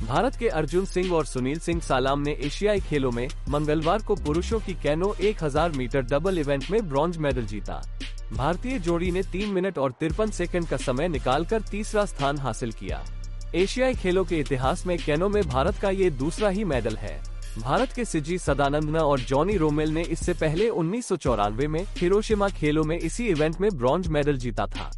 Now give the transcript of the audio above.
भारत के अर्जुन सिंह और सुनील सिंह सालाम ने एशियाई खेलों में मंगलवार को पुरुषों की कैनो 1000 मीटर डबल इवेंट में ब्रॉन्ज मेडल जीता। भारतीय जोड़ी ने तीन मिनट और तिरपन सेकंड का समय निकालकर तीसरा स्थान हासिल किया। एशियाई खेलों के इतिहास में कैनो में भारत का ये दूसरा ही मेडल है। भारत के सिजी सदानंदना और जॉनी रोमेल ने इससे पहले उन्नीस सौ चौरानवे में हिरोशिमा खेलों में इसी इवेंट में ब्रॉन्ज मेडल जीता था।